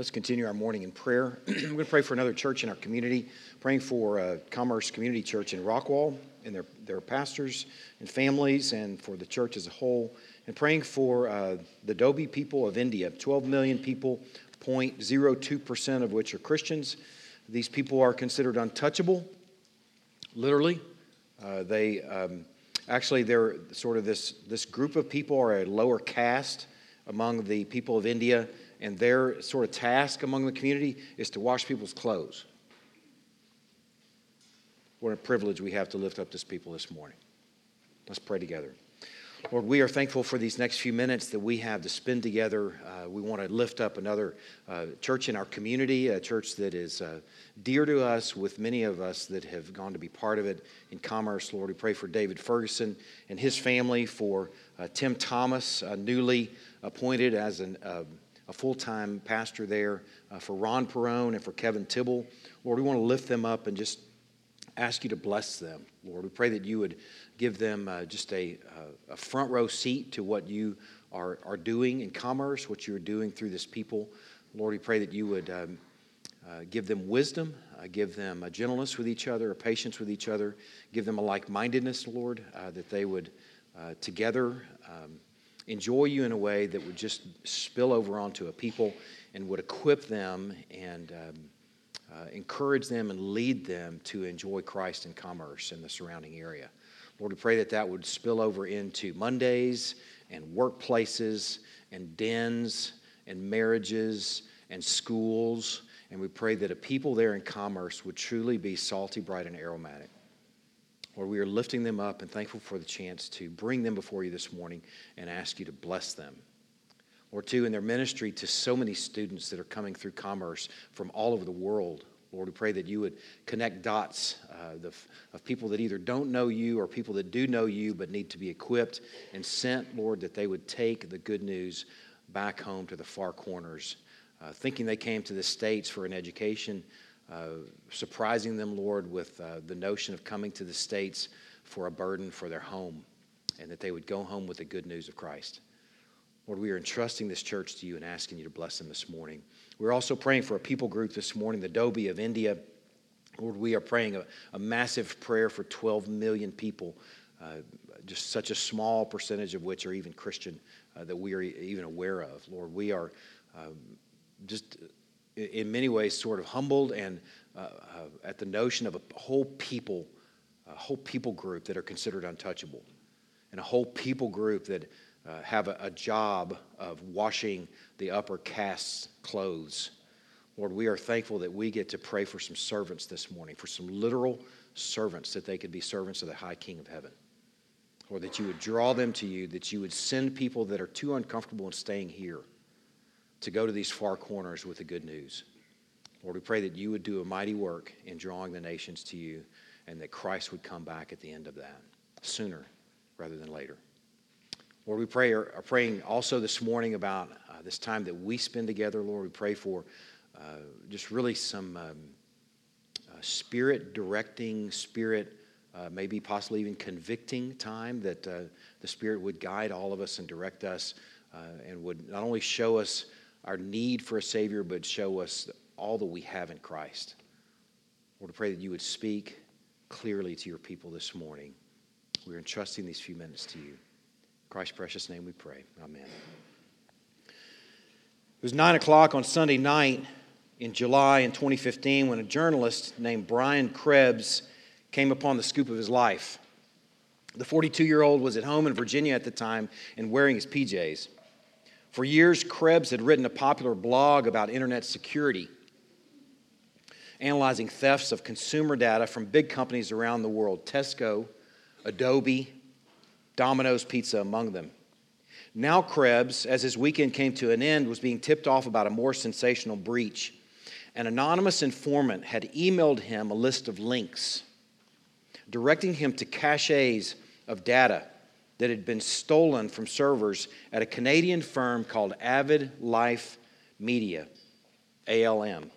Let's continue our morning in prayer. I'm going to pray for another church in our community, praying for uh, Commerce Community Church in Rockwall and their, their pastors and families, and for the church as a whole, and praying for uh, the Dhobi people of India, 12 million people, 0.02% of which are Christians. These people are considered untouchable, literally. Uh, they um, actually, they're sort of this, this group of people are a lower caste among the people of India, and their sort of task among the community is to wash people's clothes. What a privilege we have to lift up this people this morning. Let's pray together. Lord, we are thankful for these next few minutes that we have to spend together. Uh, we want to lift up another uh, church in our community, a church that is uh, dear to us, with many of us that have gone to be part of it in commerce. Lord, we pray for David Ferguson and his family, for uh, Tim Thomas, newly appointed as an, uh, a full time pastor there, for Ron Perone and for Kevin Tibble. Lord, we want to lift them up and just ask you to bless them. Lord, we pray that you would give them uh, just a, a, front row seat to what you are, are doing in commerce, what you are doing through this people. Lord, we pray that you would um, uh, give them wisdom, uh, give them a gentleness with each other, a patience with each other, give them a like mindedness, Lord, uh, that they would uh, together um, enjoy you in a way that would just spill over onto a people and would equip them and um, uh, encourage them and lead them to enjoy Christ in commerce in the surrounding area. Lord, we pray that that would spill over into Mondays and workplaces and dens and marriages and schools. And we pray that a people there in commerce would truly be salty, bright, and aromatic. Lord, we are lifting them up and thankful for the chance to bring them before you this morning and ask you to bless them. Lord, too, in their ministry to so many students that are coming through commerce from all over the world. Lord, we pray that you would connect dots uh, the, of people that either don't know you or people that do know you but need to be equipped and sent, Lord, that they would take the good news back home to the far corners, uh, thinking they came to the States for an education, surprising them, Lord, with uh, the notion of coming to the States for a burden for their home, and that they would go home with the good news of Christ. Lord, we are entrusting this church to you and asking you to bless them this morning. We're also praying for a people group this morning, the Dhobi of India. Lord, we are praying a, a massive prayer for 12 million people, uh, just such a small percentage of which are even Christian uh, that we are even aware of. Lord, we are um, just in many ways sort of humbled and uh, uh, at the notion of a whole people, a whole people group that are considered untouchable, and a whole people group that uh, have a, a job of washing the upper caste's clothes. Lord, we are thankful that we get to pray for some servants this morning, for some literal servants, that they could be servants of the high King of heaven. Or that you would draw them to you, that you would send people that are too uncomfortable in staying here to go to these far corners with the good news. Lord, we pray that you would do a mighty work in drawing the nations to you and that Christ would come back at the end of that sooner rather than later. Lord, we pray, are, praying also this morning about uh, this time that we spend together. Lord, we pray for uh, just really some um, uh, spirit directing, spirit uh, maybe possibly even convicting time that uh, the Spirit would guide all of us and direct us uh, and would not only show us our need for a Savior, but show us all that we have in Christ. Lord, we pray that you would speak clearly to your people this morning. We're entrusting these few minutes to you. Christ's precious name we pray. Amen. It was 9 o'clock on Sunday night in July in 2015 when a journalist named Brian Krebs came upon the scoop of his life. The 42 year old was at home in Virginia at the time and wearing his PJs. For years, Krebs had written a popular blog about internet security, analyzing thefts of consumer data from big companies around the world Tesco, Adobe, Domino's Pizza among them. Now, Krebs, as his weekend came to an end, was being tipped off about a more sensational breach. An anonymous informant had emailed him a list of links directing him to caches of data that had been stolen from servers at a Canadian firm called Avid Life Media, ALM.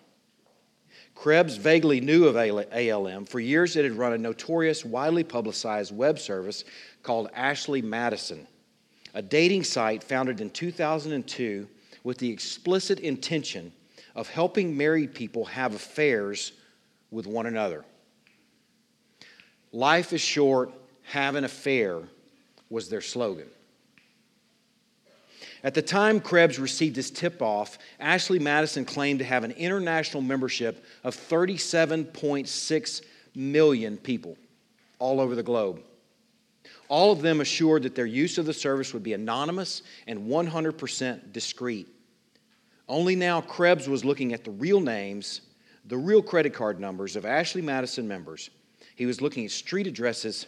Krebs vaguely knew of ALM. For years, it had run a notorious, widely publicized web service called Ashley Madison, a dating site founded in 2002 with the explicit intention of helping married people have affairs with one another. Life is short, have an affair was their slogan. At the time Krebs received his tip off, Ashley Madison claimed to have an international membership of 37.6 million people all over the globe. All of them assured that their use of the service would be anonymous and 100% discreet. Only now Krebs was looking at the real names, the real credit card numbers of Ashley Madison members. He was looking at street addresses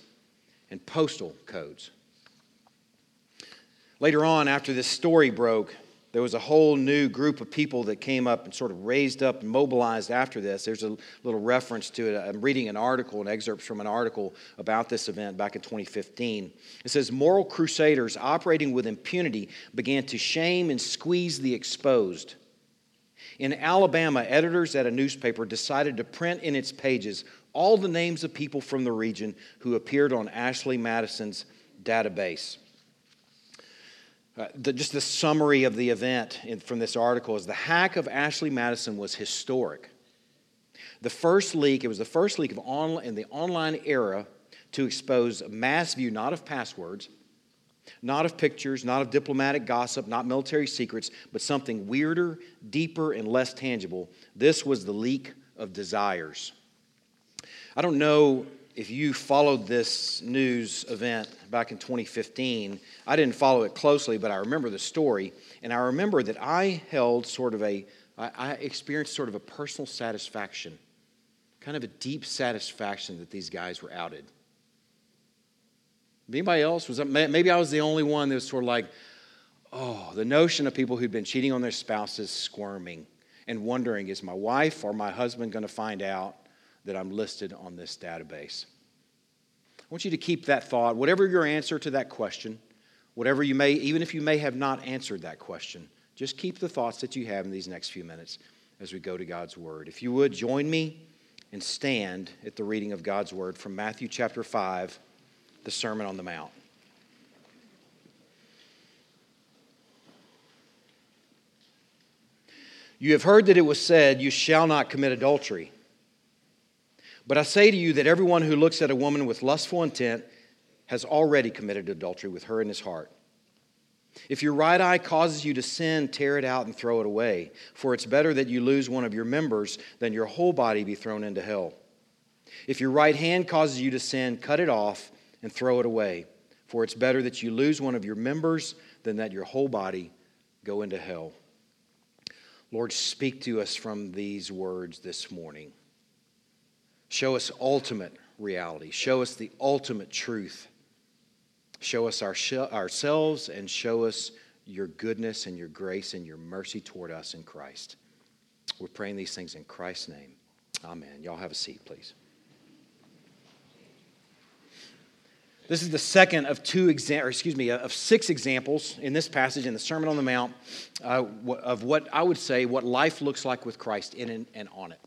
and postal codes. Later on, after this story broke, there was a whole new group of people that came up and sort of raised up and mobilized after this. There's a little reference to it. I'm reading an article, an excerpt from an article about this event back in 2015. It says moral crusaders operating with impunity began to shame and squeeze the exposed. In Alabama, editors at a newspaper decided to print in its pages all the names of people from the region who appeared on Ashley Madison's database. Uh, the, just the summary of the event in, from this article is the hack of Ashley Madison was historic. The first leak, it was the first leak of on, in the online era to expose mass view, not of passwords, not of pictures, not of diplomatic gossip, not military secrets, but something weirder, deeper, and less tangible. This was the leak of desires. I don't know if you followed this news event back in 2015, I didn't follow it closely, but I remember the story. And I remember that I held sort of a, I experienced sort of a personal satisfaction, kind of a deep satisfaction that these guys were outed. Anybody else? Was that, maybe I was the only one that was sort of like, oh, the notion of people who'd been cheating on their spouses squirming and wondering, is my wife or my husband going to find out? That I'm listed on this database. I want you to keep that thought, whatever your answer to that question, whatever you may, even if you may have not answered that question, just keep the thoughts that you have in these next few minutes as we go to God's Word. If you would, join me and stand at the reading of God's Word from Matthew chapter 5, the Sermon on the Mount. You have heard that it was said, You shall not commit adultery. But I say to you that everyone who looks at a woman with lustful intent has already committed adultery with her in his heart. If your right eye causes you to sin, tear it out and throw it away. For it's better that you lose one of your members than your whole body be thrown into hell. If your right hand causes you to sin, cut it off and throw it away. For it's better that you lose one of your members than that your whole body go into hell. Lord, speak to us from these words this morning. Show us ultimate reality. Show us the ultimate truth. Show us our ourselves and show us your goodness and your grace and your mercy toward us in Christ. We're praying these things in Christ's name. Amen. Y'all have a seat, please. This is the second of two examples, excuse me, of six examples in this passage in the Sermon on the Mount uh, of what I would say what life looks like with Christ in and on it.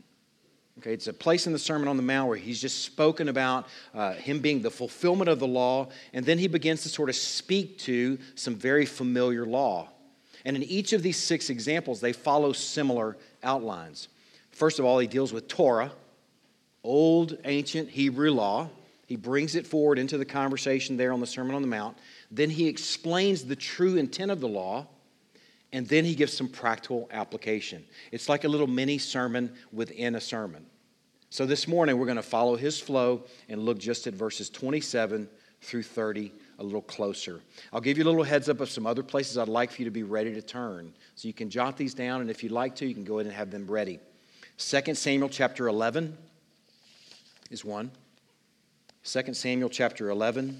Okay, it's a place in the Sermon on the Mount where he's just spoken about uh, him being the fulfillment of the law, and then he begins to sort of speak to some very familiar law. And in each of these six examples, they follow similar outlines. First of all, he deals with Torah, old ancient Hebrew law. He brings it forward into the conversation there on the Sermon on the Mount. Then he explains the true intent of the law and then he gives some practical application. It's like a little mini sermon within a sermon. So this morning we're going to follow his flow and look just at verses 27 through 30 a little closer. I'll give you a little heads up of some other places I'd like for you to be ready to turn. So you can jot these down, and if you'd like to, you can go ahead and have them ready. 2 Samuel chapter 11 is one. 2 Samuel chapter 11.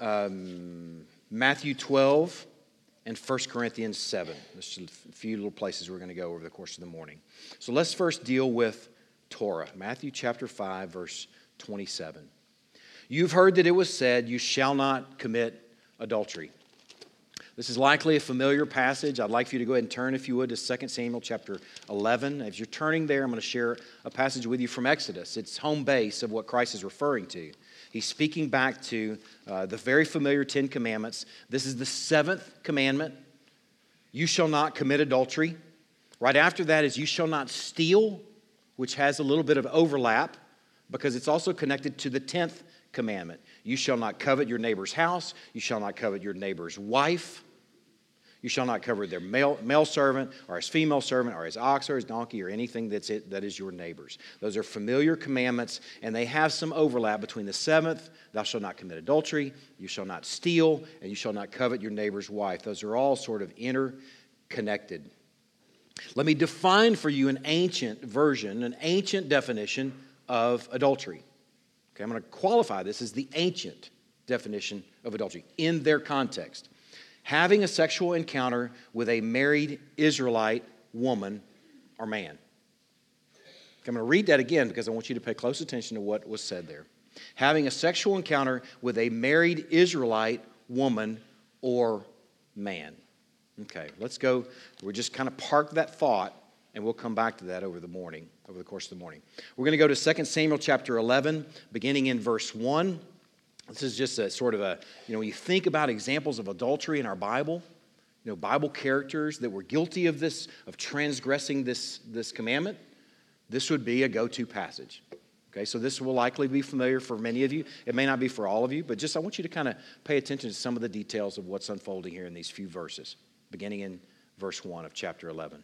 Um, Matthew 12 and 1 Corinthians 7. There's a few little places we're going to go over the course of the morning. So let's first deal with Torah. Matthew chapter 5, verse 27. You've heard that it was said, You shall not commit adultery. This is likely a familiar passage. I'd like for you to go ahead and turn, if you would, to 2 Samuel chapter 11. As you're turning there, I'm going to share a passage with you from Exodus. It's home base of what Christ is referring to. He's speaking back to uh, the very familiar Ten Commandments. This is the seventh commandment You shall not commit adultery. Right after that is, You shall not steal, which has a little bit of overlap because it's also connected to the 10th commandment. You shall not covet your neighbor's house, you shall not covet your neighbor's wife. You shall not cover their male, male servant or his female servant or his ox or his donkey or anything that's it, that is your neighbor's. Those are familiar commandments, and they have some overlap between the seventh, thou shalt not commit adultery, you shall not steal, and you shall not covet your neighbor's wife. Those are all sort of interconnected. Let me define for you an ancient version, an ancient definition of adultery. Okay, I'm going to qualify this as the ancient definition of adultery in their context. Having a sexual encounter with a married Israelite woman or man. I'm going to read that again because I want you to pay close attention to what was said there. Having a sexual encounter with a married Israelite woman or man. Okay, let's go. We're just kind of park that thought and we'll come back to that over the morning, over the course of the morning. We're going to go to 2 Samuel chapter 11, beginning in verse 1. This is just a sort of a, you know, when you think about examples of adultery in our Bible, you know, Bible characters that were guilty of this, of transgressing this, this commandment, this would be a go to passage. Okay, so this will likely be familiar for many of you. It may not be for all of you, but just I want you to kind of pay attention to some of the details of what's unfolding here in these few verses, beginning in verse 1 of chapter 11.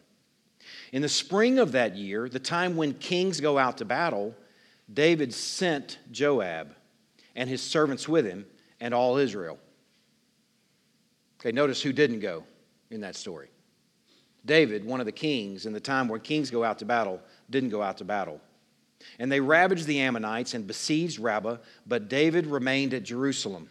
In the spring of that year, the time when kings go out to battle, David sent Joab and his servants with him and all Israel. Okay, notice who didn't go in that story. David, one of the kings, in the time when kings go out to battle, didn't go out to battle. And they ravaged the Ammonites and besieged Rabbah, but David remained at Jerusalem.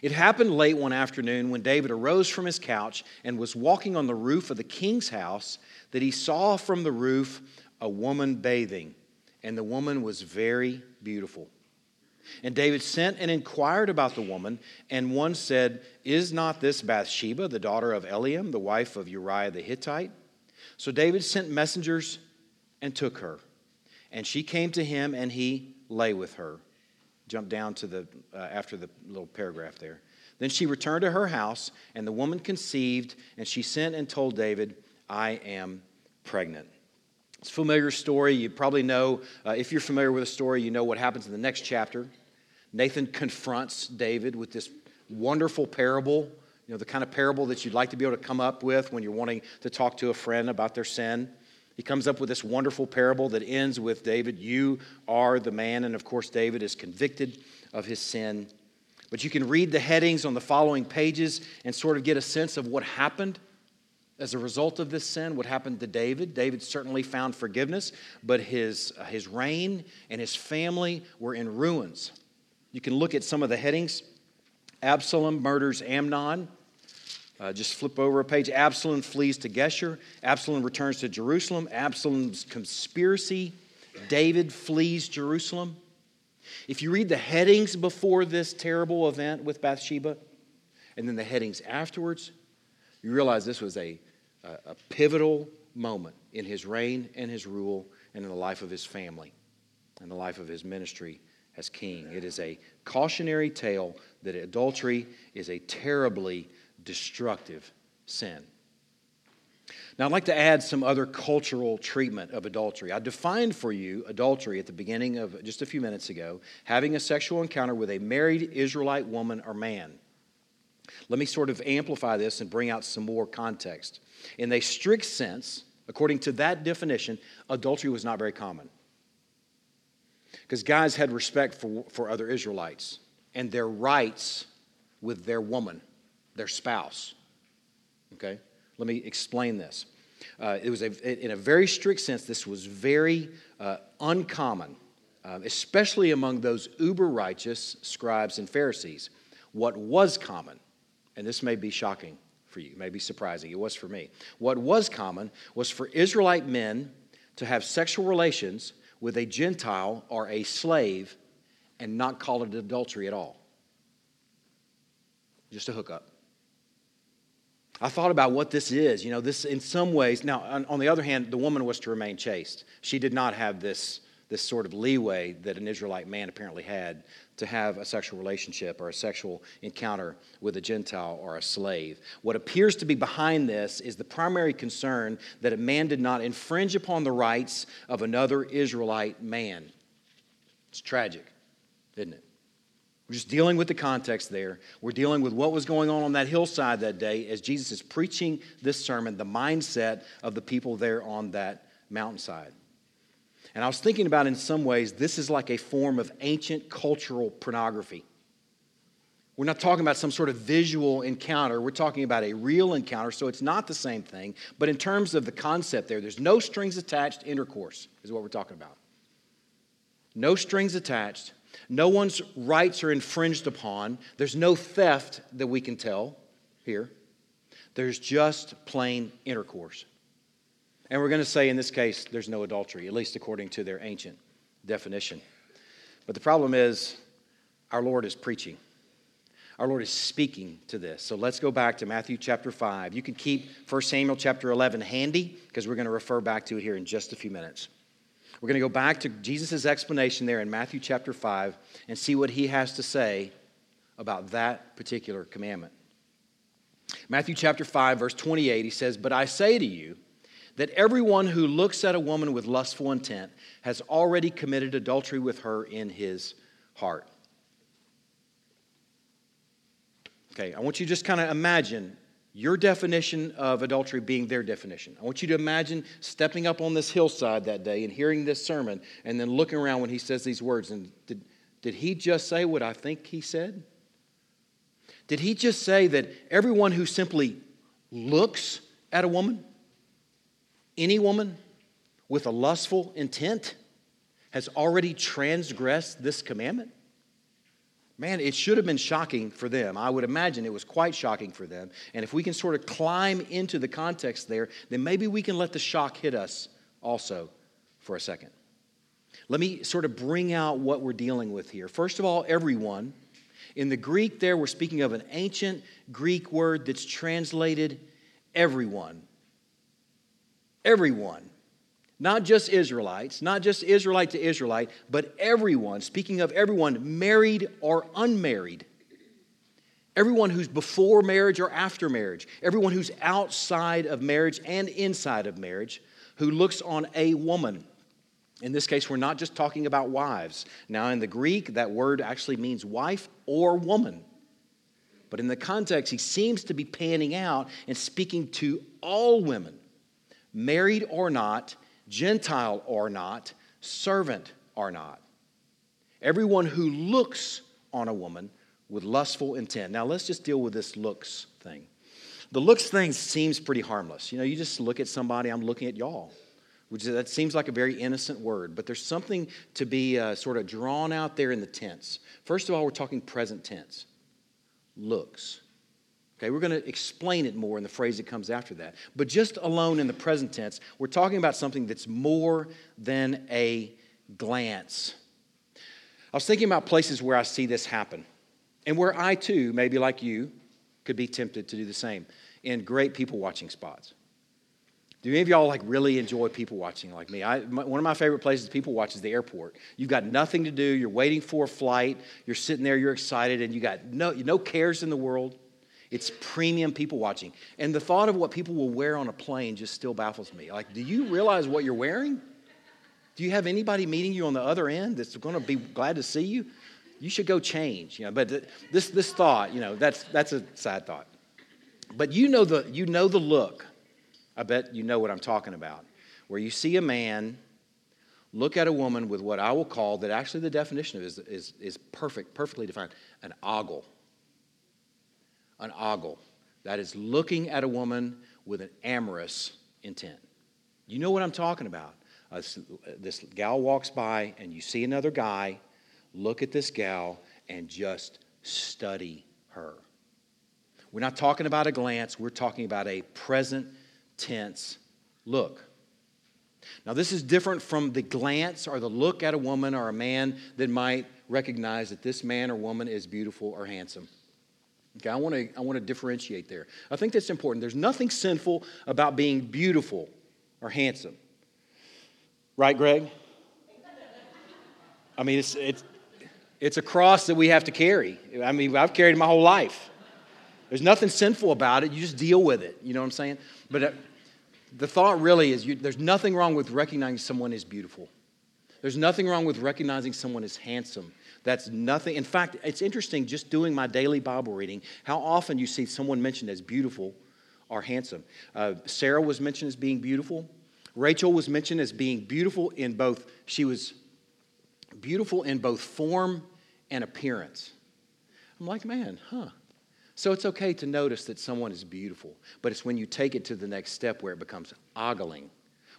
It happened late one afternoon when David arose from his couch and was walking on the roof of the king's house that he saw from the roof a woman bathing, and the woman was very beautiful. And David sent and inquired about the woman, and one said, Is not this Bathsheba, the daughter of Eliam, the wife of Uriah the Hittite? So David sent messengers and took her. And she came to him, and he lay with her. Jump down to the, uh, after the little paragraph there. Then she returned to her house, and the woman conceived, and she sent and told David, I am pregnant. It's a familiar story. You probably know, uh, if you're familiar with the story, you know what happens in the next chapter. Nathan confronts David with this wonderful parable, you know, the kind of parable that you'd like to be able to come up with when you're wanting to talk to a friend about their sin. He comes up with this wonderful parable that ends with David, You are the man. And of course, David is convicted of his sin. But you can read the headings on the following pages and sort of get a sense of what happened as a result of this sin, what happened to David. David certainly found forgiveness, but his, uh, his reign and his family were in ruins. You can look at some of the headings. Absalom murders Amnon. Uh, just flip over a page. Absalom flees to Geshur. Absalom returns to Jerusalem. Absalom's conspiracy. David flees Jerusalem. If you read the headings before this terrible event with Bathsheba, and then the headings afterwards, you realize this was a, a, pivotal moment in his reign and his rule and in the life of his family and the life of his ministry as king. It is a cautionary tale that adultery is a terribly destructive sin. Now, I'd like to add some other cultural treatment of adultery. I defined for you adultery at the beginning of just a few minutes ago having a sexual encounter with a married Israelite woman or man. Let me sort of amplify this and bring out some more context. In a strict sense, according to that definition, adultery was not very common. Because guys had respect for, for other Israelites and their rights with their woman, their spouse. Okay? Let me explain this. Uh, it was a, in a very strict sense, this was very uh, uncommon, uh, especially among those uber righteous scribes and Pharisees. What was common, and this may be shocking for you, may be surprising, it was for me. What was common was for Israelite men to have sexual relations with a Gentile or a slave and not call it adultery at all. Just a hookup. I thought about what this is. You know, this in some ways, now, on, on, the other hand, the woman was to remain chaste. She did not have this, this sort of leeway that an Israelite man apparently had to have a sexual relationship or a sexual encounter with a Gentile or a slave. What appears to be behind this is the primary concern that a man did not infringe upon the rights of another Israelite man. It's tragic, isn't it? We're just dealing with the context there. We're dealing with what was going on on that hillside that day as Jesus is preaching this sermon, the mindset of the people there on that mountainside. And I was thinking about in some ways, this is like a form of ancient cultural pornography. We're not talking about some sort of visual encounter. We're talking about a real encounter, so it's not the same thing. But in terms of the concept there, there's no strings attached intercourse, is what we're talking about. No strings attached. No one's rights are infringed upon. There's no theft that we can tell here. There's just plain intercourse. And we're going to say in this case, there's no adultery, at least according to their ancient definition. But the problem is, our Lord is preaching. Our Lord is speaking to this. So let's go back to Matthew chapter 5. You can keep 1 Samuel chapter 11 handy because we're going to refer back to it here in just a few minutes. We're going to go back to Jesus' explanation there in Matthew chapter 5 and see what he has to say about that particular commandment. Matthew chapter 5, verse 28, he says, But I say to you, that everyone who looks at a woman with lustful intent has already committed adultery with her in his heart. Okay, I want you to just kind of imagine your definition of adultery being their definition. I want you to imagine stepping up on this hillside that day and hearing this sermon and then looking around when he says these words. And did, did he just say what I think he said? Did he just say that everyone who simply looks at a woman any woman with a lustful intent has already transgressed this commandment? Man, it should have been shocking for them. I would imagine it was quite shocking for them. And if we can sort of climb into the context there, then maybe we can let the shock hit us also for a second. Let me sort of bring out what we're dealing with here. First of all, everyone. In the Greek, there, we're speaking of an ancient Greek word that's translated everyone everyone, not just Israelites, not just Israelite to Israelite, but everyone, speaking of everyone, married or unmarried. Everyone who's before marriage or after marriage, everyone who's outside of marriage and inside of marriage, who looks on a woman. In this case, we're not just talking about wives. Now, in the Greek, that word actually means wife or woman. But in the context, he seems to be panning out and speaking to all women married or not, Gentile or not, servant or not. Everyone who looks on a woman with lustful intent. Now, let's just deal with this looks thing. The looks thing seems pretty harmless. You know, you just look at somebody, I'm looking at y'all. Which that seems like a very innocent word, but there's something to be uh, sort of drawn out there in the tense. First of all, we're talking present tense. Looks. Okay, we're going to explain it more in the phrase that comes after that. But just alone in the present tense, we're talking about something that's more than a glance. I was thinking about places where I see this happen and where I too, maybe like you, could be tempted to do the same in great people watching spots. Do any of y'all like really enjoy people watching like me? I, my, one of my favorite places people watch is the airport. You've got nothing to do. You're waiting for a flight. You're sitting there. You're excited, and you got no no cares in the world. It's premium people watching. And the thought of what people will wear on a plane just still baffles me. Like, do you realize what you're wearing? Do you have anybody meeting you on the other end that's going to be glad to see you? You should go change. You know, but this, this thought, you know, that's, that's a sad thought. But you know, the, you know the look. I bet you know what I'm talking about. Where you see a man look at a woman with what I will call, that actually the definition of is, is, is perfect, perfectly defined, an ogle an ogle. That is looking at a woman with an amorous intent. You know what I'm talking about. This gal walks by, and you see another guy, look at this gal, and just study her. We're not talking about a glance, we're talking about a present tense look. Now, this is different from the glance or the look at a woman or a man that might recognize that this man or woman is beautiful or handsome. Okay, I want to I want to differentiate there. I think that's important. There's nothing sinful about being beautiful or handsome. Right, Greg? I mean, it's, it's, it's a cross that we have to carry. I mean, I've carried my whole life. There's nothing sinful about it. You just deal with it. You know what I'm saying? But uh, the thought really is you, there's nothing wrong with recognizing someone is beautiful. There's nothing wrong with recognizing someone is handsome. That's nothing. In fact, it's interesting just doing my daily Bible reading how often you see someone mentioned as beautiful or handsome. Uh, Sarah was mentioned as being beautiful. Rachel was mentioned as being beautiful in both, she was beautiful in both form and appearance. I'm like, man, huh? So it's okay to notice that someone is beautiful, but it's when you take it to the next step where it becomes ogling,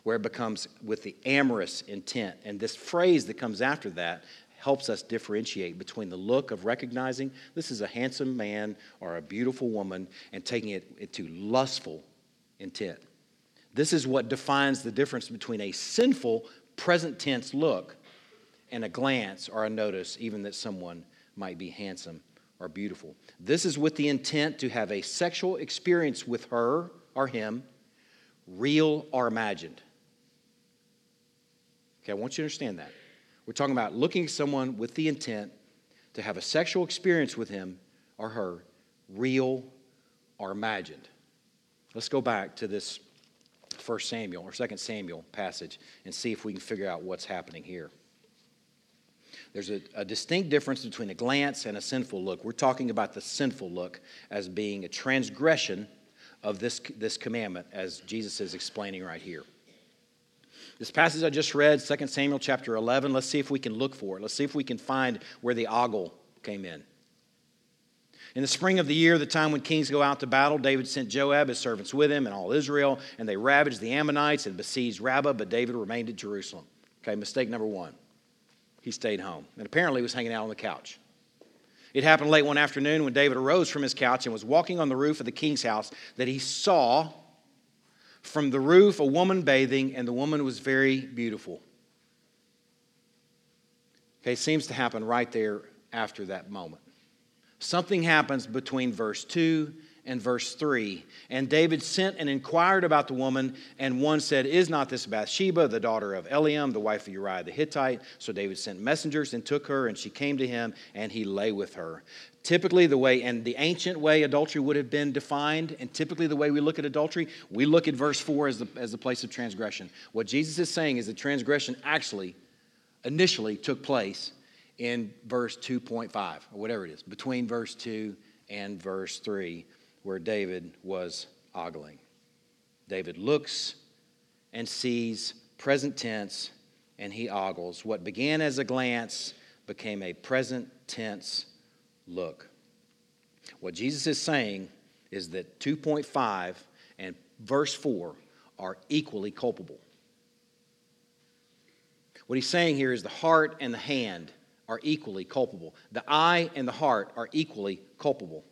where it becomes with the amorous intent. And this phrase that comes after that helps us differentiate between the look of recognizing this is a handsome man or a beautiful woman and taking it into lustful intent. This is what defines the difference between a sinful present tense look and a glance or a notice, even that someone might be handsome or beautiful. This is with the intent to have a sexual experience with her or him, real or imagined. Okay, I want you to understand that. We're talking about looking at someone with the intent to have a sexual experience with him or her, real or imagined. Let's go back to this 1 Samuel or 2 Samuel passage and see if we can figure out what's happening here. There's a, a, distinct difference between a glance and a sinful look. We're talking about the sinful look as being a transgression of this, this commandment, as Jesus is explaining right here. This passage I just read, 2 Samuel chapter 11, let's see if we can look for it. Let's see if we can find where the ogle came in. In the spring of the year, the time when kings go out to battle, David sent Joab, his servants with him, and all Israel, and they ravaged the Ammonites and besieged Rabbah, but David remained at Jerusalem. Okay, mistake number one he stayed home. And apparently he was hanging out on the couch. It happened late one afternoon when David arose from his couch and was walking on the roof of the king's house that he saw from the roof a woman bathing, and the woman was very beautiful. Okay, seems to happen right there after that moment. Something happens between verse 2 and verse 3. And David sent and inquired about the woman, and one said, Is not this Bathsheba, the daughter of Eliam, the wife of Uriah the Hittite? So David sent messengers and took her, and she came to him, and he lay with her. Typically, the way, and the ancient way adultery would have been defined, and typically the way we look at adultery, we look at verse 4 as the, as the place of transgression. What Jesus is saying is that transgression actually, initially, took place in verse 2.5, or whatever it is, between verse 2 and verse 3 where David was ogling. David looks and sees present tense and he ogles. What began as a glance became a present tense look. What Jesus is saying is that 2.5 and verse 4 are equally culpable. What he's saying here is the heart and the hand are equally culpable. The eye and the heart are equally culpable.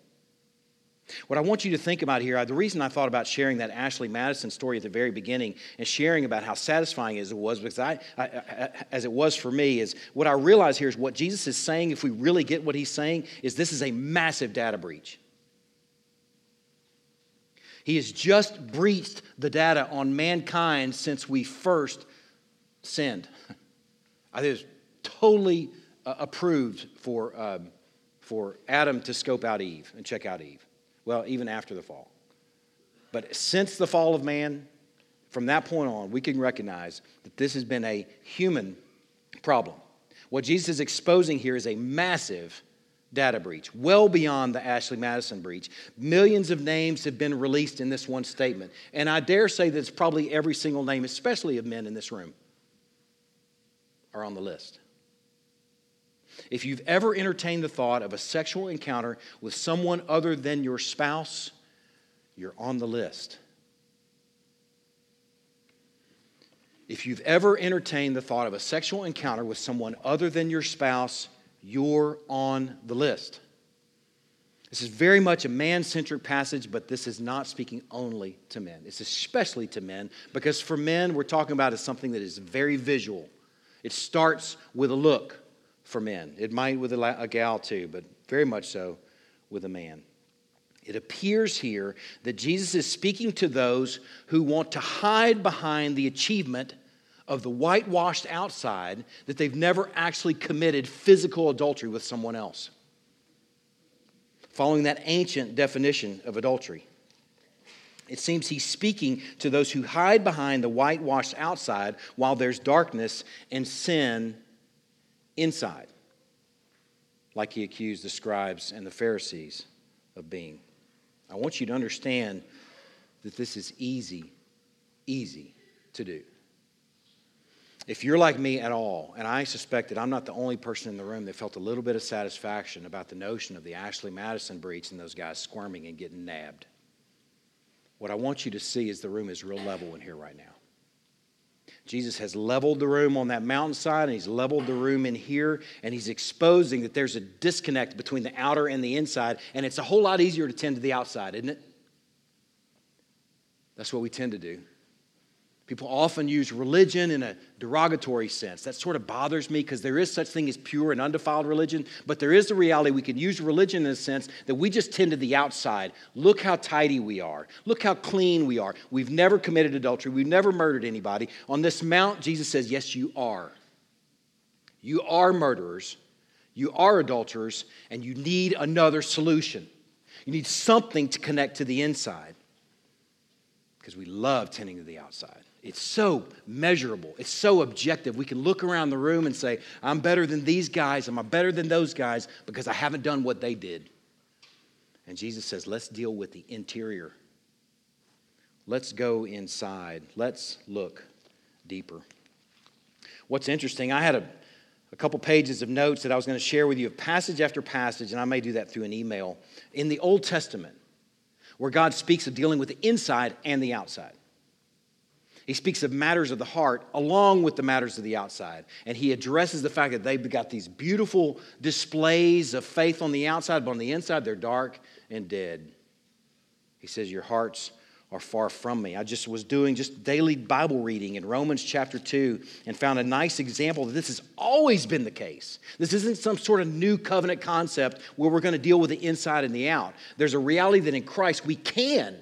What I want you to think about here, the reason I thought about sharing that Ashley Madison story at the very beginning and sharing about how satisfying it was, because I, I, I, as it was for me, is what I realize here is what Jesus is saying, if we really get what he's saying, is this is a massive data breach. He has just breached the data on mankind since we first sinned. I think it's totally uh, approved for, um, for Adam to scope out Eve and check out Eve. Well, even after the fall. But since the fall of man, from that point on, we can recognize that this has been a human problem. What Jesus is exposing here is a massive data breach, well beyond the Ashley Madison breach. Millions of names have been released in this one statement. And I dare say that it's probably every single name, especially of men in this room, are on the list. If you've ever entertained the thought of a sexual encounter with someone other than your spouse, you're on the list. If you've ever entertained the thought of a sexual encounter with someone other than your spouse, you're on the list. This is very much a man centric passage, but this is not speaking only to men. It's especially to men because for men, we're talking about is something that is very visual. It starts with a look for men. It might with a, gal too, but very much so with a man. It appears here that Jesus is speaking to those who want to hide behind the achievement of the whitewashed outside that they've never actually committed physical adultery with someone else. Following that ancient definition of adultery, it seems he's speaking to those who hide behind the whitewashed outside while there's darkness and sin inside, like he accused the scribes and the Pharisees of being. I want you to understand that this is easy, easy to do. If you're like me at all, and I suspect that I'm not the only person in the room that felt a little bit of satisfaction about the notion of the Ashley Madison breach and those guys squirming and getting nabbed, what I want you to see is the room is real level in here right now. Jesus has leveled the room on that mountainside, and he's leveled the room in here, and he's exposing that there's a disconnect between the outer and the inside, and it's a whole lot easier to tend to the outside, isn't it? That's what we tend to do. People often use religion in a derogatory sense. That sort of bothers me because there is such thing as pure and undefiled religion, but there is the reality we can use religion in a sense that we just tend to the outside. Look how tidy we are. Look how clean we are. We've never committed adultery. We've never murdered anybody. On this mount, Jesus says, Yes, you are. You are murderers. You are adulterers, and you need another solution. You need something to connect to the inside because we love tending to the outside. It's so measurable. It's so objective. We can look around the room and say, I'm better than these guys. Am I'm better than those guys because I haven't done what they did. And Jesus says, let's deal with the interior. Let's go inside. Let's look deeper. What's interesting, I had a, a couple pages of notes that I was going to share with you, of passage after passage, and I may do that through an email, in the Old Testament, where God speaks of dealing with the inside and the outside. He speaks of matters of the heart along with the matters of the outside. And he addresses the fact that they've got these beautiful displays of faith on the outside, but on the inside, they're dark and dead. He says, Your hearts are far from me. I just was doing just daily Bible reading in Romans chapter 2 and found a nice example that this has always been the case. This isn't some sort of new covenant concept where we're going to deal with the inside and the out. There's a reality that in Christ we can.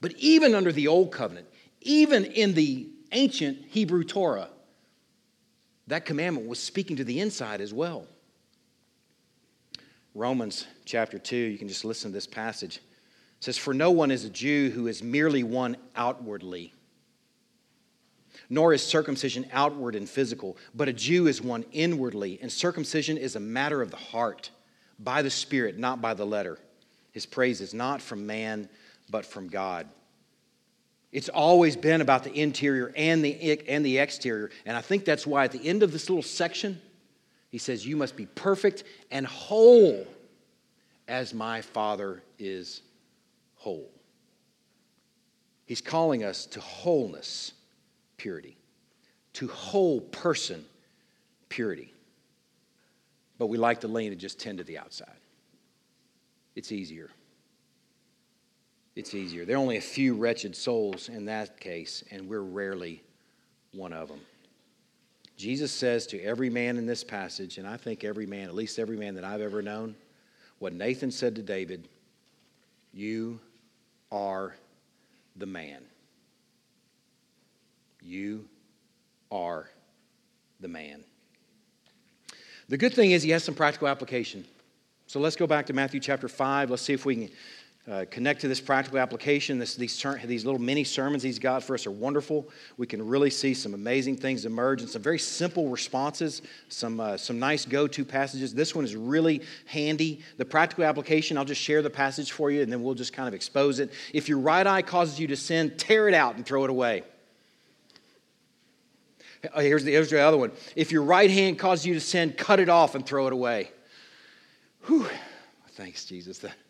But even under the old covenant, even in the ancient Hebrew Torah, that commandment was speaking to the inside as well. Romans chapter 2, you can just listen to this passage. It says, For no one is a Jew who is merely one outwardly, nor is circumcision outward and physical, but a Jew is one inwardly, and circumcision is a matter of the heart, by the Spirit, not by the letter. His praise is not from man, but from God. It's always been about the interior and the, and the exterior. And I think that's why at the end of this little section, he says, You must be perfect and whole as my Father is whole. He's calling us to wholeness, purity, to whole person, purity. But we like to lean and just tend to the outside. It's easier it's easier. There are only a few wretched souls in that case, and we're rarely one of them. Jesus says to every man in this passage, and I think every man, at least every man that I've ever known, what Nathan said to David You are the man. You are the man. The good thing is he has some practical application. So let's go back to Matthew chapter 5. Let's see if we can uh, connect to this practical application. This, these, these little mini sermons he's got for us are wonderful. We can really see some amazing things emerge and some very simple responses, some, uh, some nice go to passages. This one is really handy. The practical application, I'll just share the passage for you and then we'll just kind of expose it. If your right eye causes you to sin, tear it out and throw it away. Uh, here's the, here's the other one. If your right hand causes you to sin, cut it off and throw it away. Whew. Thanks, Jesus. That,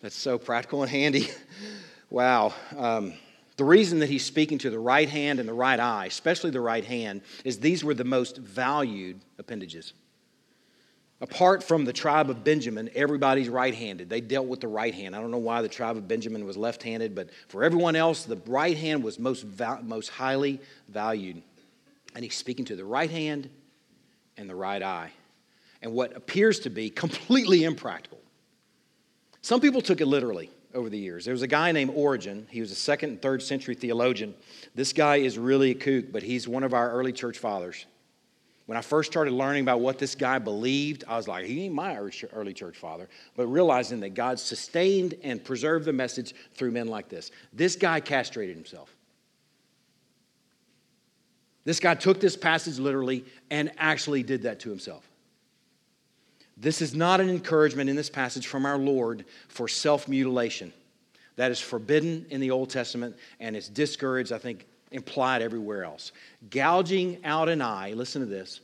that's so practical and handy. wow. Um, the reason that he's speaking to the right hand and the right eye, especially the right hand, is these were the most valued appendages. Apart from the tribe of Benjamin, everybody's right handed. They dealt with the right hand. I don't know why the tribe of Benjamin was left handed, but for everyone else, the right hand was most, most highly valued. And he's speaking to the right hand and the right eye. And what appears to be completely impractical some people took it literally. over the years. There was a guy named Origen. He was a second and third century theologian. This guy is really a kook, but he's one of our early church fathers. When I first started learning about what this guy believed, I was like, he ain't my early church father. But realizing that God sustained and preserved the message through men like this. This guy castrated himself. This guy took this passage literally and actually did that to himself. This is not an encouragement in this passage from our Lord for self mutilation. That is forbidden in the Old Testament and it's discouraged, I think, implied everywhere else. Gouging out an eye, listen to this,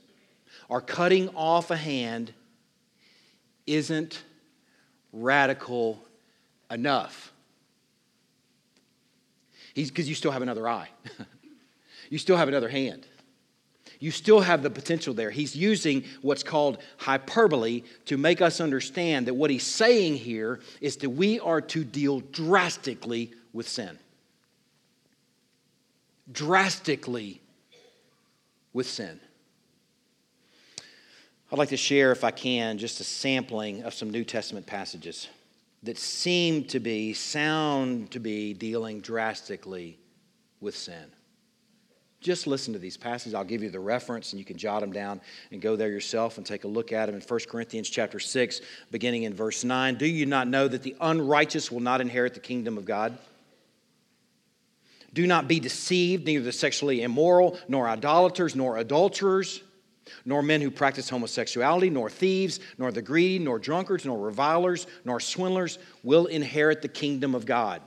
or cutting off a hand isn't radical enough. He's because you still have another eye, you still have another hand. You still have the potential there. He's using what's called hyperbole to make us understand that what he's saying here is that we are to deal drastically with sin drastically with sin. I'd like to share, if I can, just a sampling of some New Testament passages that seem to be, sound to be, dealing drastically with sin. Just listen to these passages. I'll give you the reference and you can jot them down and go there yourself and take a look at them in 1 Corinthians chapter 6, beginning in verse 9. Do you not know that the unrighteous will not inherit the kingdom of God? Do not be deceived, neither the sexually immoral, nor idolaters, nor adulterers, nor men who practice homosexuality, nor thieves, nor the greedy, nor drunkards, nor revilers, nor swindlers will inherit the kingdom of God.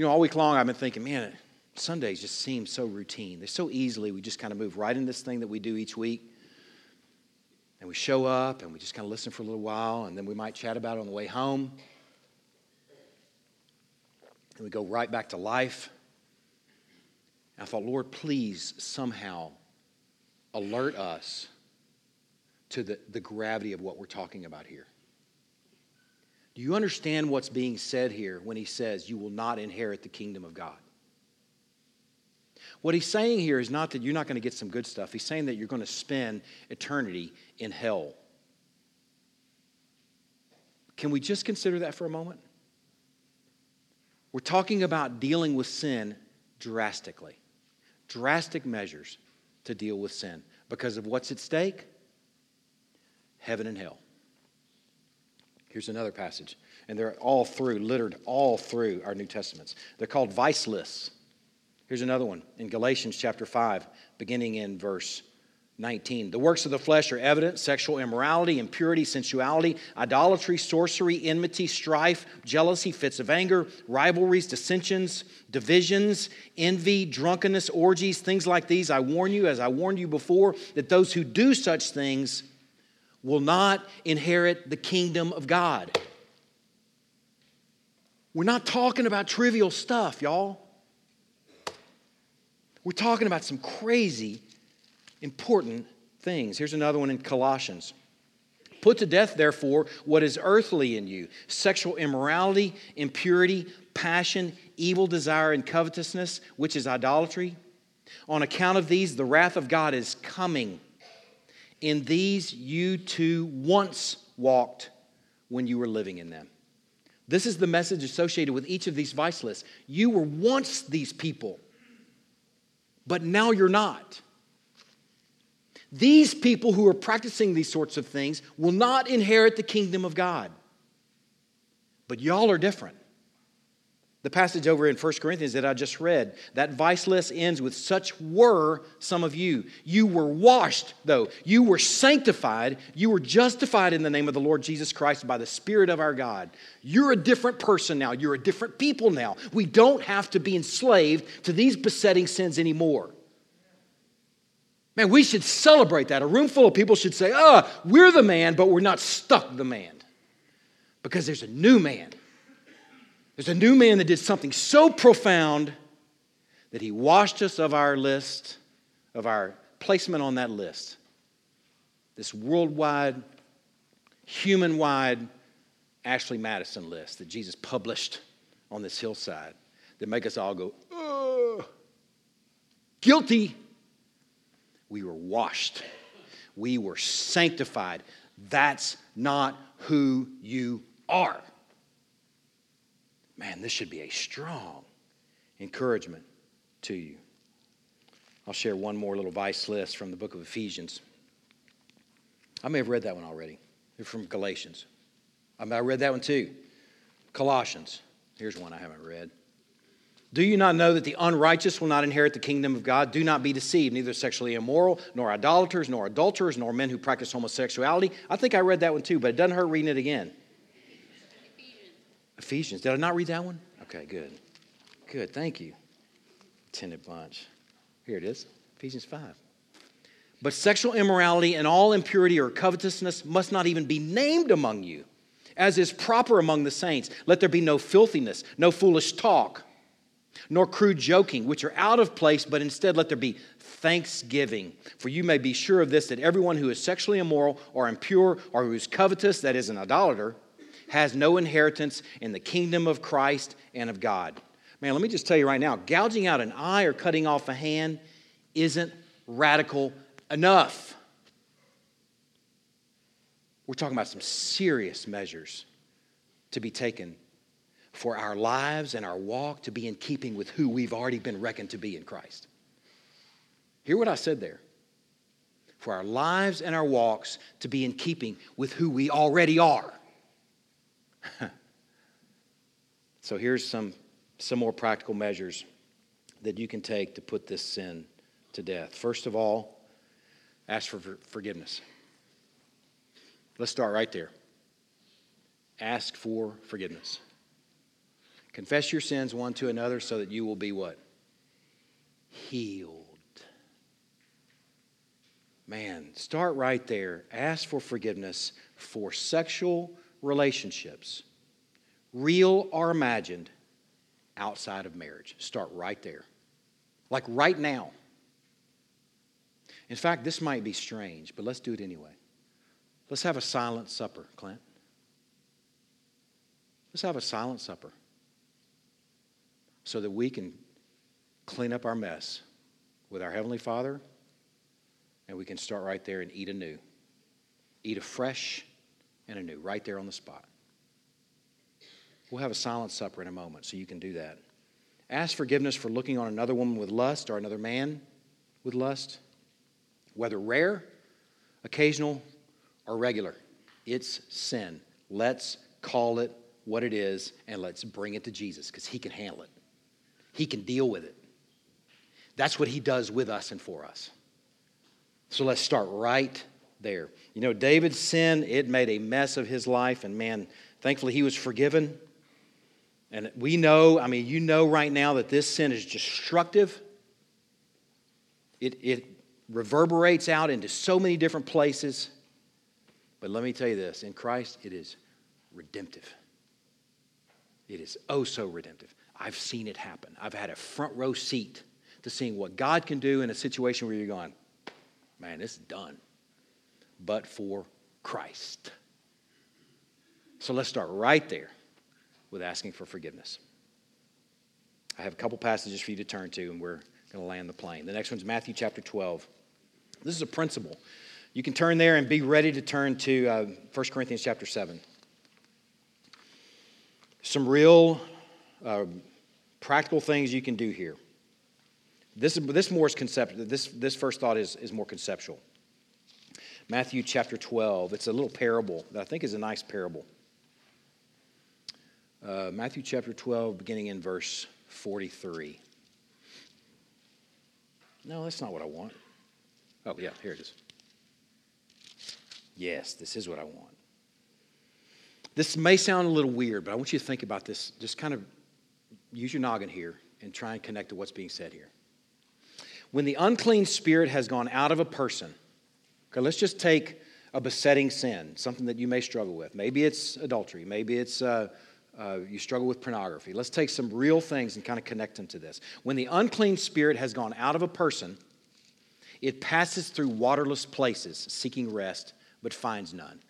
You know, all week long I've been thinking, man, Sundays just seem so routine. They're so easily, we just kind of move right in this thing that we do each week. And we show up and we just kind of listen for a little while, and then we might chat about it on the way home and we go right back to life. And I thought, Lord, please somehow alert us to the, the gravity of what we're talking about here. Do you understand what's being said here when he says, You will not inherit the kingdom of God? What he's saying here is not that you're not going to get some good stuff. He's saying that you're going to spend eternity in hell. Can we just consider that for a moment? We're talking about dealing with sin drastically, drastic measures to deal with sin because of what's at stake heaven and hell. Here's another passage, and they're all through, littered all through our New Testaments. They're called vice lists. Here's another one in Galatians chapter 5, beginning in verse 19. The works of the flesh are evident sexual immorality, impurity, sensuality, idolatry, sorcery, enmity, strife, jealousy, fits of anger, rivalries, dissensions, divisions, envy, drunkenness, orgies, things like these. I warn you, as I warned you before, that those who do such things will not inherit the kingdom of God. We're not talking about trivial stuff, y'all. We're talking about some crazy important things. Here's another one in Colossians. Put to death, therefore, what is earthly in you sexual immorality, impurity, passion, evil desire, and covetousness, which is idolatry. On account of these, the wrath of God is coming. In these you too once walked when you were living in them. This is the message associated with each of these vice lists. You were once these people, but now you're not. These people who are practicing these sorts of things will not inherit the kingdom of God. But y'all are different. The passage over in 1 Corinthians that I just read, that vice list ends with such were some of you. You were washed, though. You were sanctified. You were justified in the name of the Lord Jesus Christ by the Spirit of our God. You're a different person now. You're a different people now. We don't have to be enslaved to these besetting sins anymore. Man, we should celebrate that. A room full of people should say, oh, we're the man, but we're not stuck the man. Because there's a new man. There's a new man that did something so profound that he washed us of our list, of our placement on that list. This worldwide, human wide Ashley Madison list that Jesus published on this hillside that make us all go, guilty. We were washed. We were sanctified. That's not who you are. Man, this should be a strong encouragement to you. I'll share one more little vice list from the book of Ephesians. I may have read that one already. They're from Galatians. I, mean, I read that one too. Colossians. Here's one I haven't read. Do you not know that the unrighteous will not inherit the kingdom of God? Do not be deceived, neither sexually immoral, nor idolaters, nor adulterers, nor men who practice homosexuality. I think I read that one too, but it doesn't hurt reading it again. Ephesians. Did I not read that one? Okay, good. Good, thank you. Attended bunch. Here it is Ephesians 5. But sexual immorality and all impurity or covetousness must not even be named among you, as is proper among the saints. Let there be no filthiness, no foolish talk nor crude joking, which are out of place, but instead let there be thanksgiving. For you may be sure of this that everyone who is sexually immoral or impure or who is covetous, that is, an idolater, has no inheritance in the kingdom of Christ and of God. Man, let me just tell you right now gouging out an eye or cutting off a hand isn't radical enough. We're talking about some serious measures to be taken for our lives and our walk to be in keeping with who we've already been reckoned to be in Christ. Hear what I said there. For our lives and our walks to be in keeping with who we already are. so here's some, some more practical measures that you can take to put this sin to death. First of all, ask for forgiveness. Let's start right there. Ask for forgiveness. Confess your sins one to another so that you will be what? Healed. Man, start right there. Ask for forgiveness for sexual relationships, real or imagined, outside of marriage. Start right there. Like right now. In fact, this might be strange, but let's do it anyway. Let's have a silent supper, Clint. Let's have a silent supper so that we can clean up our mess with our Heavenly Father and we can start right there and eat anew. Eat afresh and anew, right there on the spot. We'll have a silent supper in a moment so you can do that. Ask forgiveness for looking on another woman with lust or another man with lust, whether rare, occasional, or regular. It's sin. Let's call it what it is and let's bring it to Jesus because He can handle it. He can deal with it. That's what He does with us and for us. So let's start right there. You know, David's sin, it made a mess of his life, and man, thankfully he was forgiven. And we know, I mean, you know right now that this sin is destructive. It, it reverberates out into so many different places. But let me tell you this in Christ, it is redemptive. It is oh so redemptive. I've seen it happen. I've had a front row seat to seeing what God can do in a situation where you're going, man, it's done. But for Christ. So let's start right there with asking for forgiveness. I have a couple passages for you to turn to, and we're going to land the plane. The next one's Matthew chapter 12. This is a principle. You can turn there and be ready to turn to uh, 1 Corinthians chapter 7. Some real uh, practical things you can do here. This, this more is conceptual. This, this first thought is, is more conceptual. Matthew chapter 12. It's a little parable that I think is a nice parable. Uh, Matthew chapter 12, beginning in verse 43. No, that's not what I want. Oh, yeah, here it is. Yes, this is what I want. This may sound a little weird, but I want you to think about this. Just kind of use your noggin here and try and connect to what's being said here. When the unclean spirit has gone out of a person, okay, let's just take a besetting sin, something that you may struggle with. Maybe it's adultery, maybe it's uh, uh, you struggle with pornography. Let's take some real things and kind of connect them to this. When the unclean spirit has gone out of a person, it passes through waterless places seeking rest, but finds none.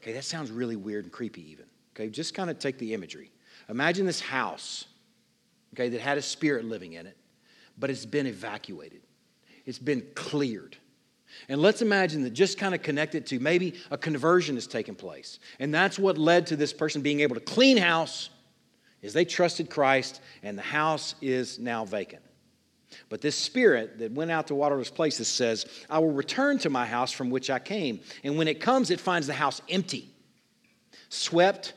Okay, that sounds really weird and creepy, even. Okay, just kind of take the imagery. Imagine this house okay, that had a spirit living in it, but it's been evacuated, it's been cleared. And let's imagine that just kind of connected to maybe a conversion has taken place. And that's what led to this person being able to clean house is they trusted Christ and the house is now vacant. But this spirit that went out to waterless places says, I will return to my house from which I came. And when it comes, it finds the house empty, swept,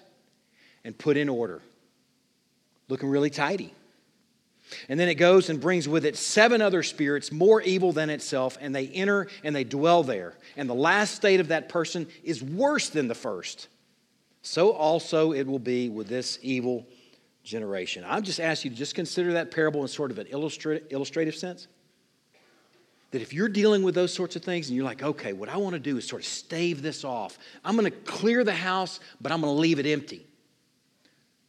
and put in order, looking really tidy. And then it goes and brings with it seven other spirits more evil than itself, and they enter and they dwell there. And the last state of that person is worse than the first. So also it will be with this evil generation. I'm just asking you to just consider that parable in sort of an illustrative sense. That if you're dealing with those sorts of things and you're like, okay, what I want to do is sort of stave this off. I'm going to clear the house, but I'm going to leave it empty.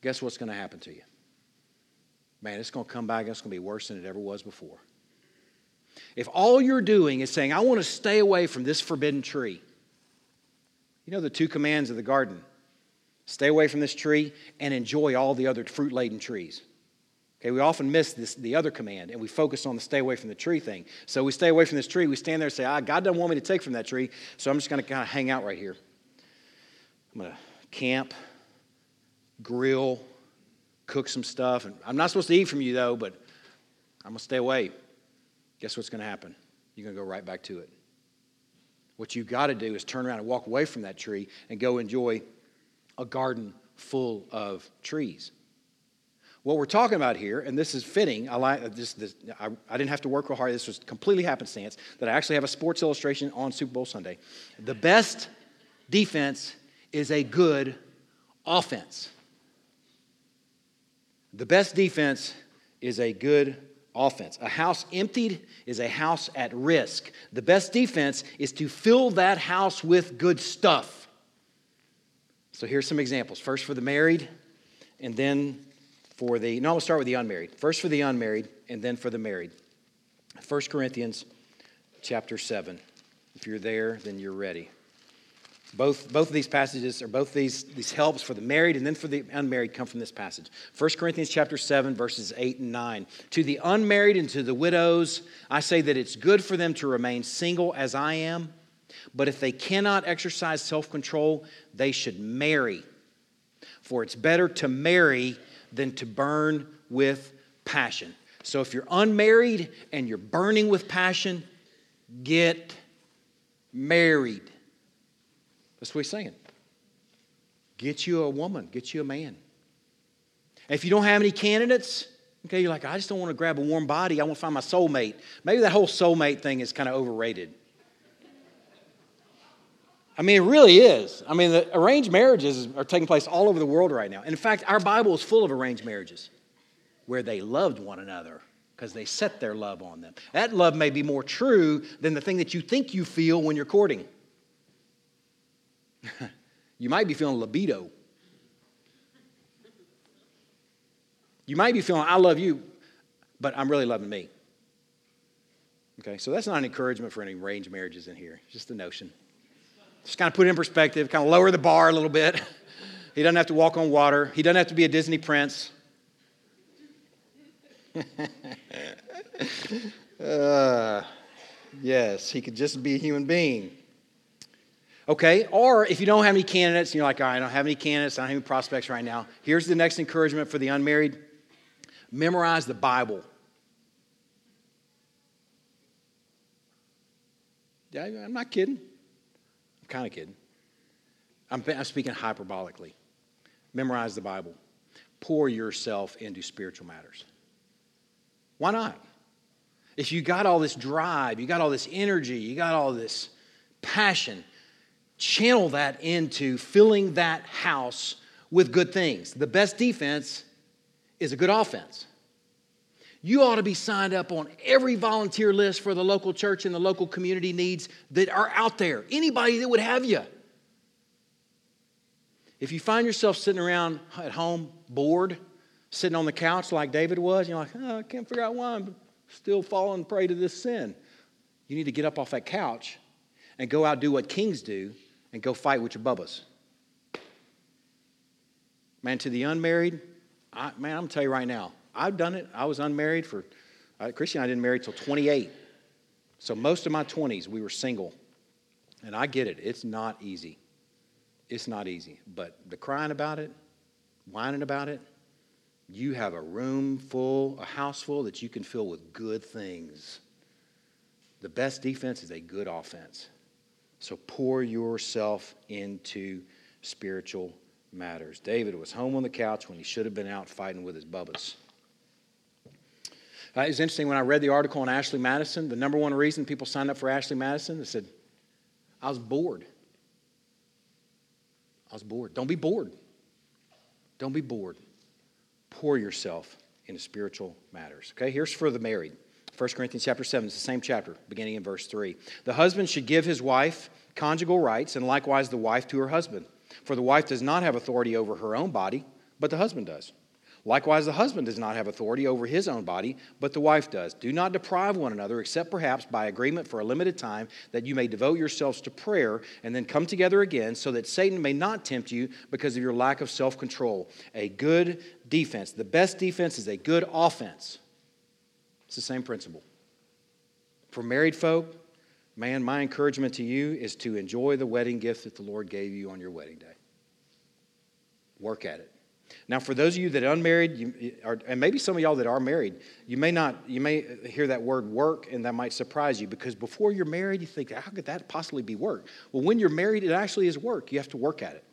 Guess what's going to happen to you? Man, it's going to come back and it's going to be worse than it ever was before. If all you're doing is saying, I want to stay away from this forbidden tree, you know the two commands of the garden Stay away from this tree and enjoy all the other fruit laden trees. Okay, we often miss this, the other command and we focus on the stay away from the tree thing. So we stay away from this tree. We stand there and say, ah, God doesn't want me to take from that tree, so I'm just going to kind of hang out right here. I'm going to camp, grill, cook some stuff. And I'm not supposed to eat from you, though, but I'm going to stay away. Guess what's going to happen? You're going to go right back to it. What you've got to do is turn around and walk away from that tree and go enjoy a garden full of trees. What we're talking about here, and this is fitting, I, like, uh, this, this, I, I didn't have to work real hard. This was completely happenstance that I actually have a sports illustration on Super Bowl Sunday. The best defense is a good offense. The best defense is a good offense. A house emptied is a house at risk. The best defense is to fill that house with good stuff. So here's some examples. First for the married, and then for the, no, we'll start with the unmarried. First for the unmarried, and then for the married. 1 Corinthians chapter 7. If you're there, then you're ready. Both, both of these passages, or both these, these helps for the married and then for the unmarried, come from this passage. 1 Corinthians chapter 7, verses 8 and 9. To the unmarried and to the widows, I say that it's good for them to remain single as I am. But if they cannot exercise self control, they should marry. For it's better to marry than to burn with passion. So if you're unmarried and you're burning with passion, get married. That's what he's saying. Get you a woman, get you a man. if you don't have any candidates, okay, you're like, I just don't want to grab a warm body. I want to find my soulmate. Maybe that whole soulmate thing is kind of overrated. I mean, it really is. I mean, the arranged marriages are taking place all over the world right now. And in fact, our Bible is full of arranged marriages where they loved one another because they set their love on them. That love may be more true than the thing that you think you feel when you're courting. you might be feeling libido. You might be feeling, I love you, but I'm really loving me. Okay, so that's not an encouragement for any arranged marriages in here, it's just a notion. Just kind of put it in perspective, kind of lower the bar a little bit. He doesn't have to walk on water, he doesn't have to be a Disney prince. uh, yes, he could just be a human being. Okay, or if you don't have any candidates, you're like, all right, I don't have any candidates, I don't have any prospects right now. Here's the next encouragement for the unmarried memorize the Bible. I'm not kidding I'm kind of kidding. I'm, I'm speaking hyperbolically. Memorize the Bible. Pour yourself into spiritual matters. Why not? If you got all this drive, you got all this energy, you got all this passion, channel that into filling that house with good things. The best defense is a good offense. You ought to be signed up on every volunteer list for the local church and the local community needs that are out there. Anybody that would have you. If you find yourself sitting around at home bored, sitting on the couch like David was, you're like, oh, I can't figure out why I'm still falling prey to this sin. You need to get up off that couch and go out do what kings do and go fight with your bubbas. Man, to the unmarried, I, man, I'm gonna tell you right now, I've done it. I was unmarried for, uh, Christian I didn't marry till 28. So, most of my 20s, we were single. And I get it, it's not easy. It's not easy. But the crying about it, whining about it, you have a room full, a house full that you can fill with good things. The best defense is a good offense. So pour yourself into spiritual matters. David was home on the couch when he should have been out fighting with his bubbas. Uh, it's interesting when I read the article on Ashley Madison, the number one reason people signed up for Ashley Madison, they said, I was bored. I was bored. Don't be bored. Don't be bored. Pour yourself into spiritual matters. Okay, here's for the married. 1 Corinthians chapter 7, it's the same chapter, beginning in verse 3. The husband should give his wife conjugal rights, and likewise the wife to her husband. For the wife does not have authority over her own body, but the husband does. Likewise, the husband does not have authority over his own body, but the wife does. Do not deprive one another, except perhaps by agreement for a limited time, that you may devote yourselves to prayer and then come together again, so that Satan may not tempt you because of your lack of self control. A good defense, the best defense is a good offense. It's the same principle. For married folk, man, my encouragement to you is to enjoy the wedding gift that the Lord gave you on your wedding day. Work at it. Now, for those of you that are unmarried, you, and maybe some of y'all that are married, you may not, you may hear that word work, and that might surprise you because before you're married, you think, how could that possibly be work? Well, when you're married, it actually is work. You have to work at it.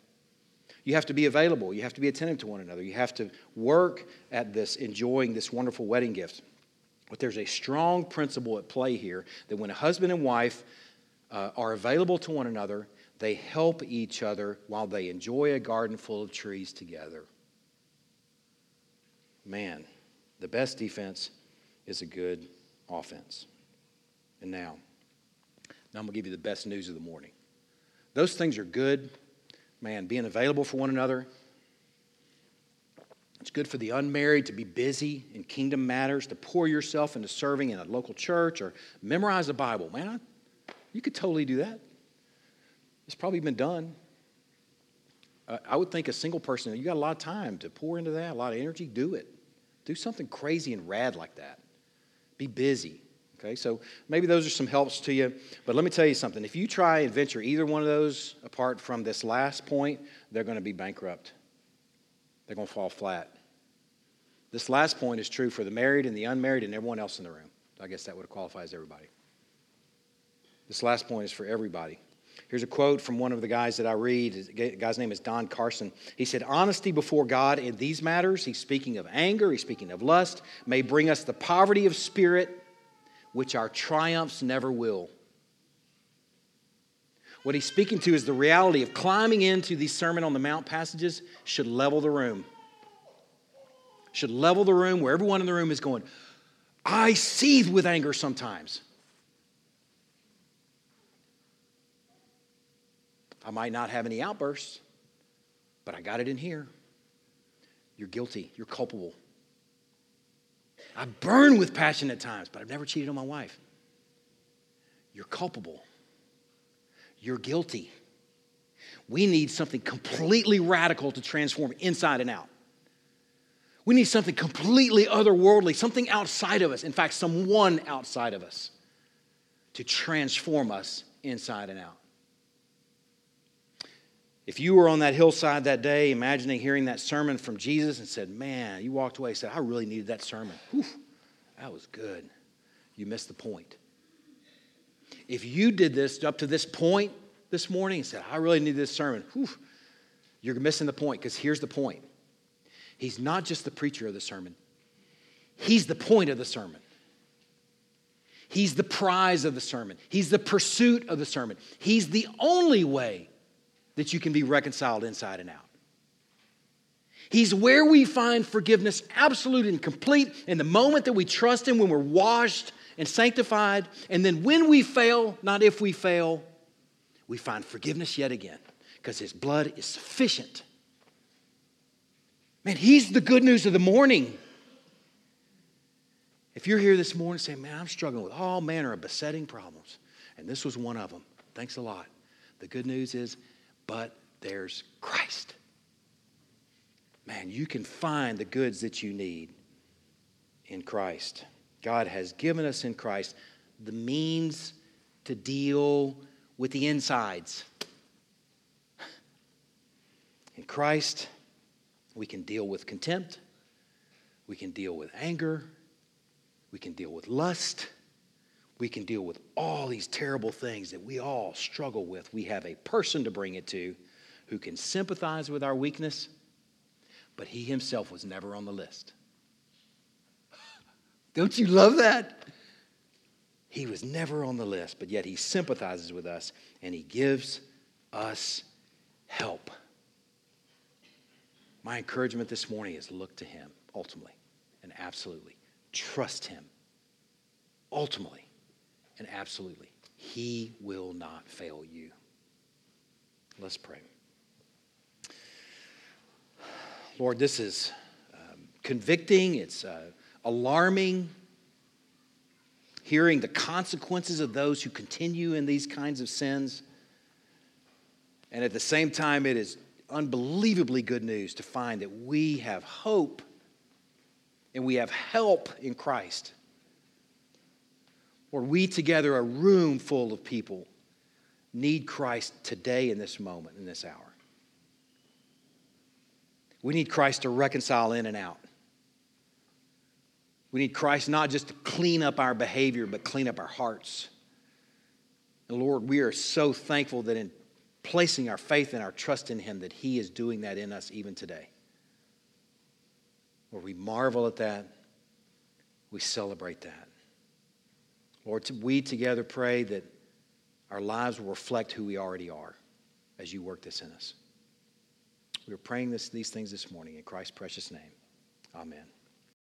You have to be available. You have to be attentive to one another. You have to work at this, enjoying this wonderful wedding gift. But there's a strong principle at play here that when a husband and wife uh, are available to one another, they help each other while they enjoy a garden full of trees together man, the best defense is a good offense. And now, now I'm going to give you the best news of the morning. Those things are good. Man, being available for one another. It's good for the unmarried to be busy in kingdom matters, to pour yourself into serving in a local church or memorize the Bible. Man, you could totally do that. It's probably been done. Uh, I would think a single person, you got a lot of time to pour into that, a lot of energy, do it. Do something crazy and rad like that. Be busy. Okay, so maybe those are some helps to you. But let me tell you something. If you try and venture either one of those apart from this last point, they're going to be bankrupt. They're going to fall flat. This last point is true for the married and the unmarried and everyone else in the room. I guess that would qualify as everybody. This last point is for everybody. Here's a quote from one of the guys that I read. The guy's name is Don Carson. He said, Honesty before God in these matters, he's speaking of anger, he's speaking of lust, may bring us the poverty of spirit which our triumphs never will. What he's speaking to is the reality of climbing into these Sermon on the Mount passages should level the room. Should level the room where everyone in the room is going, I seethe with anger sometimes. I might not have any outbursts, but I got it in here. You're guilty. You're culpable. I burn with passion at times, but I've never cheated on my wife. You're culpable. You're guilty. We need something completely radical to transform inside and out. We need something completely otherworldly, something outside of us. In fact, someone outside of us to transform us inside and out. If you were on that hillside that day, imagining hearing that sermon from Jesus and said, Man, you walked away and said, I really needed that sermon. Whew, that was good. You missed the point. If you did this up to this point this morning and said, I really need this sermon, whew, you're missing the point because here's the point. He's not just the preacher of the sermon, he's the point of the sermon. He's the prize of the sermon. He's the pursuit of the sermon. He's the only way that you can be reconciled inside and out. He's where we find forgiveness absolute and complete in the moment that we trust Him, when we're washed and sanctified. And then when we fail, not if we fail, we find forgiveness yet again because His blood is sufficient. Man, He's the good news of the morning. If you're here this morning saying, Man, I'm struggling with all manner of besetting problems, and this was one of them, thanks a lot. The good news is but there's Christ. Man, you can find the goods that you need in Christ. God has given us in Christ the means to deal with the insides. In Christ, we can deal with contempt, we can deal with anger, we can deal with lust, we can deal with all these terrible things that we all struggle with. We have a person to bring it to who can sympathize with our weakness, but he himself was never on the list. Don't you love that? He was never on the list, but yet he sympathizes with us and he gives us help. My encouragement this morning is look to him ultimately and absolutely. Trust him ultimately and absolutely. He will not fail you. Let's pray. Lord, this is um, convicting, it's uh, alarming. Hearing the consequences of those who continue in these kinds of sins. And at the same time, it is unbelievably good news to find that we have hope and we have help in Christ. Or we together, a room full of people, need Christ today in this moment, in this hour. We need Christ to reconcile in and out. We need Christ not just to clean up our behavior, but clean up our hearts. And Lord, we are so thankful that in placing our faith and our trust in Him, that He is doing that in us even today. Lord, we marvel at that. We celebrate that. Lord, we together pray that our lives will reflect who we already are as you work this in us. We are praying this, these things this morning in Christ's precious name. Amen.